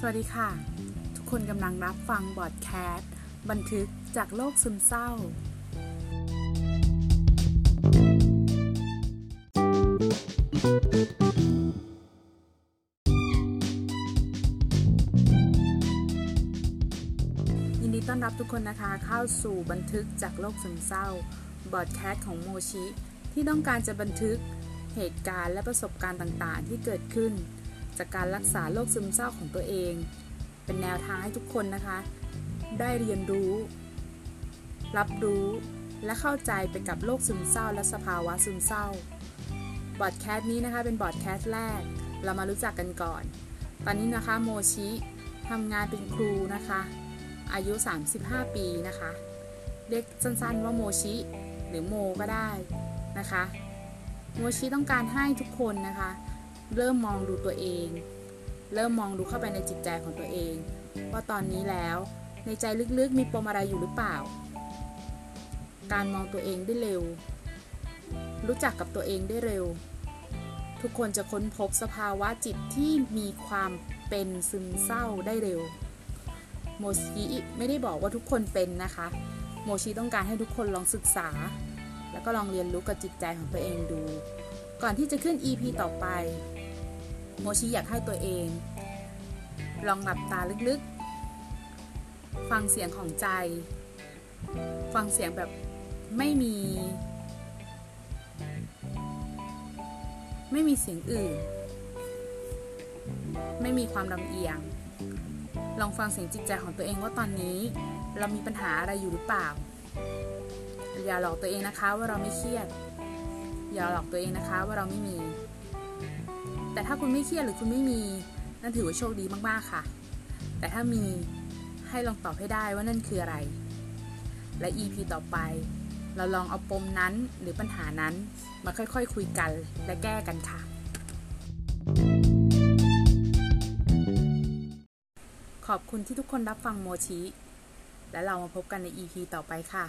สวัสดีค่ะ ทุกคนกำลังรับฟังบอดแคสต์บันทึกจากโลกซึมเศร้า ยินดีต้อนรับทุกคนนะคะเข้าสู่บันทึกจากโลกซึมเศร้า บอดแคสต์ของโมชิ ที่ต้องการจะบันทึกเหตุการณ์และประสบการณ์ต่างๆ ที่เกิดขึ้น จากการรักษาโรคซึมเศร้าของตัวเอง เป็นแนวทางให้ทุกคนนะคะ ได้เรียนรู้ รับรู้และเข้าใจไปกับโรคซึมเศร้า และสภาวะซึมเศร้า บอดแคสต์นี้นะคะเป็นบอดแคสต์แรก เรามารู้จักกันก่อน ตอนนี้นะคะโมชิทำงานเป็นครูนะคะ อายุ 35 ปีนะคะ เรียกสั้นๆว่าโมชิ หรือโมก็ได้นะคะ โมชิต้องการให้ทุกคนนะคะ เริ่มมองดูตัวเอง เริ่มมองดูเข้าไปในจิตใจของตัวเอง ว่าตอนนี้แล้วในใจลึกๆมีปมอะไรอยู่หรือเปล่า การมองตัวเองได้เร็ว รู้จักกับตัวเองได้เร็ว ทุกคนจะค้นพบสภาวะจิตที่มีความเป็นซึมเศร้าได้เร็ว โมชิไม่ได้บอกว่าทุกคนเป็นนะคะ โมชิต้องการให้ทุกคนลองศึกษา แล้วก็ลองเรียนรู้กับจิตใจของตัวเองดู ก่อนที่จะขึ้น EP ต่อไป โมชิอยากให้ตัวเอง ลองหลับตาลึกๆ ฟังเสียงของใจ ฟังเสียงแบบไม่มี ไม่มีเสียงอื่น ไม่มีความลำเอียง ลองฟังเสียงจิตใจของตัวเองว่าตอนนี้ เรามีปัญหาอะไรอยู่หรือเปล่า อย่าหลอกตัวเองนะคะว่าเราไม่เครียด อย่าหลอกตัวเองนะคะว่าเราไม่มี แต่ถ้าคุณไม่เครียดหรือคุณไม่มีนั่นถือว่าโชคดีมากๆค่ะ แต่ถ้ามีให้ลองตอบให้ได้ว่านั่นคืออะไร และ EP ต่อไป เราลองเอาปมนั้นหรือปัญหานั้นมาค่อยๆคคุยกันและแก้กันค่ะ ขอบคุณที่ทุกคนรับฟังโมชิ และเรามาพบกันใน EP ต่อไปค่ะ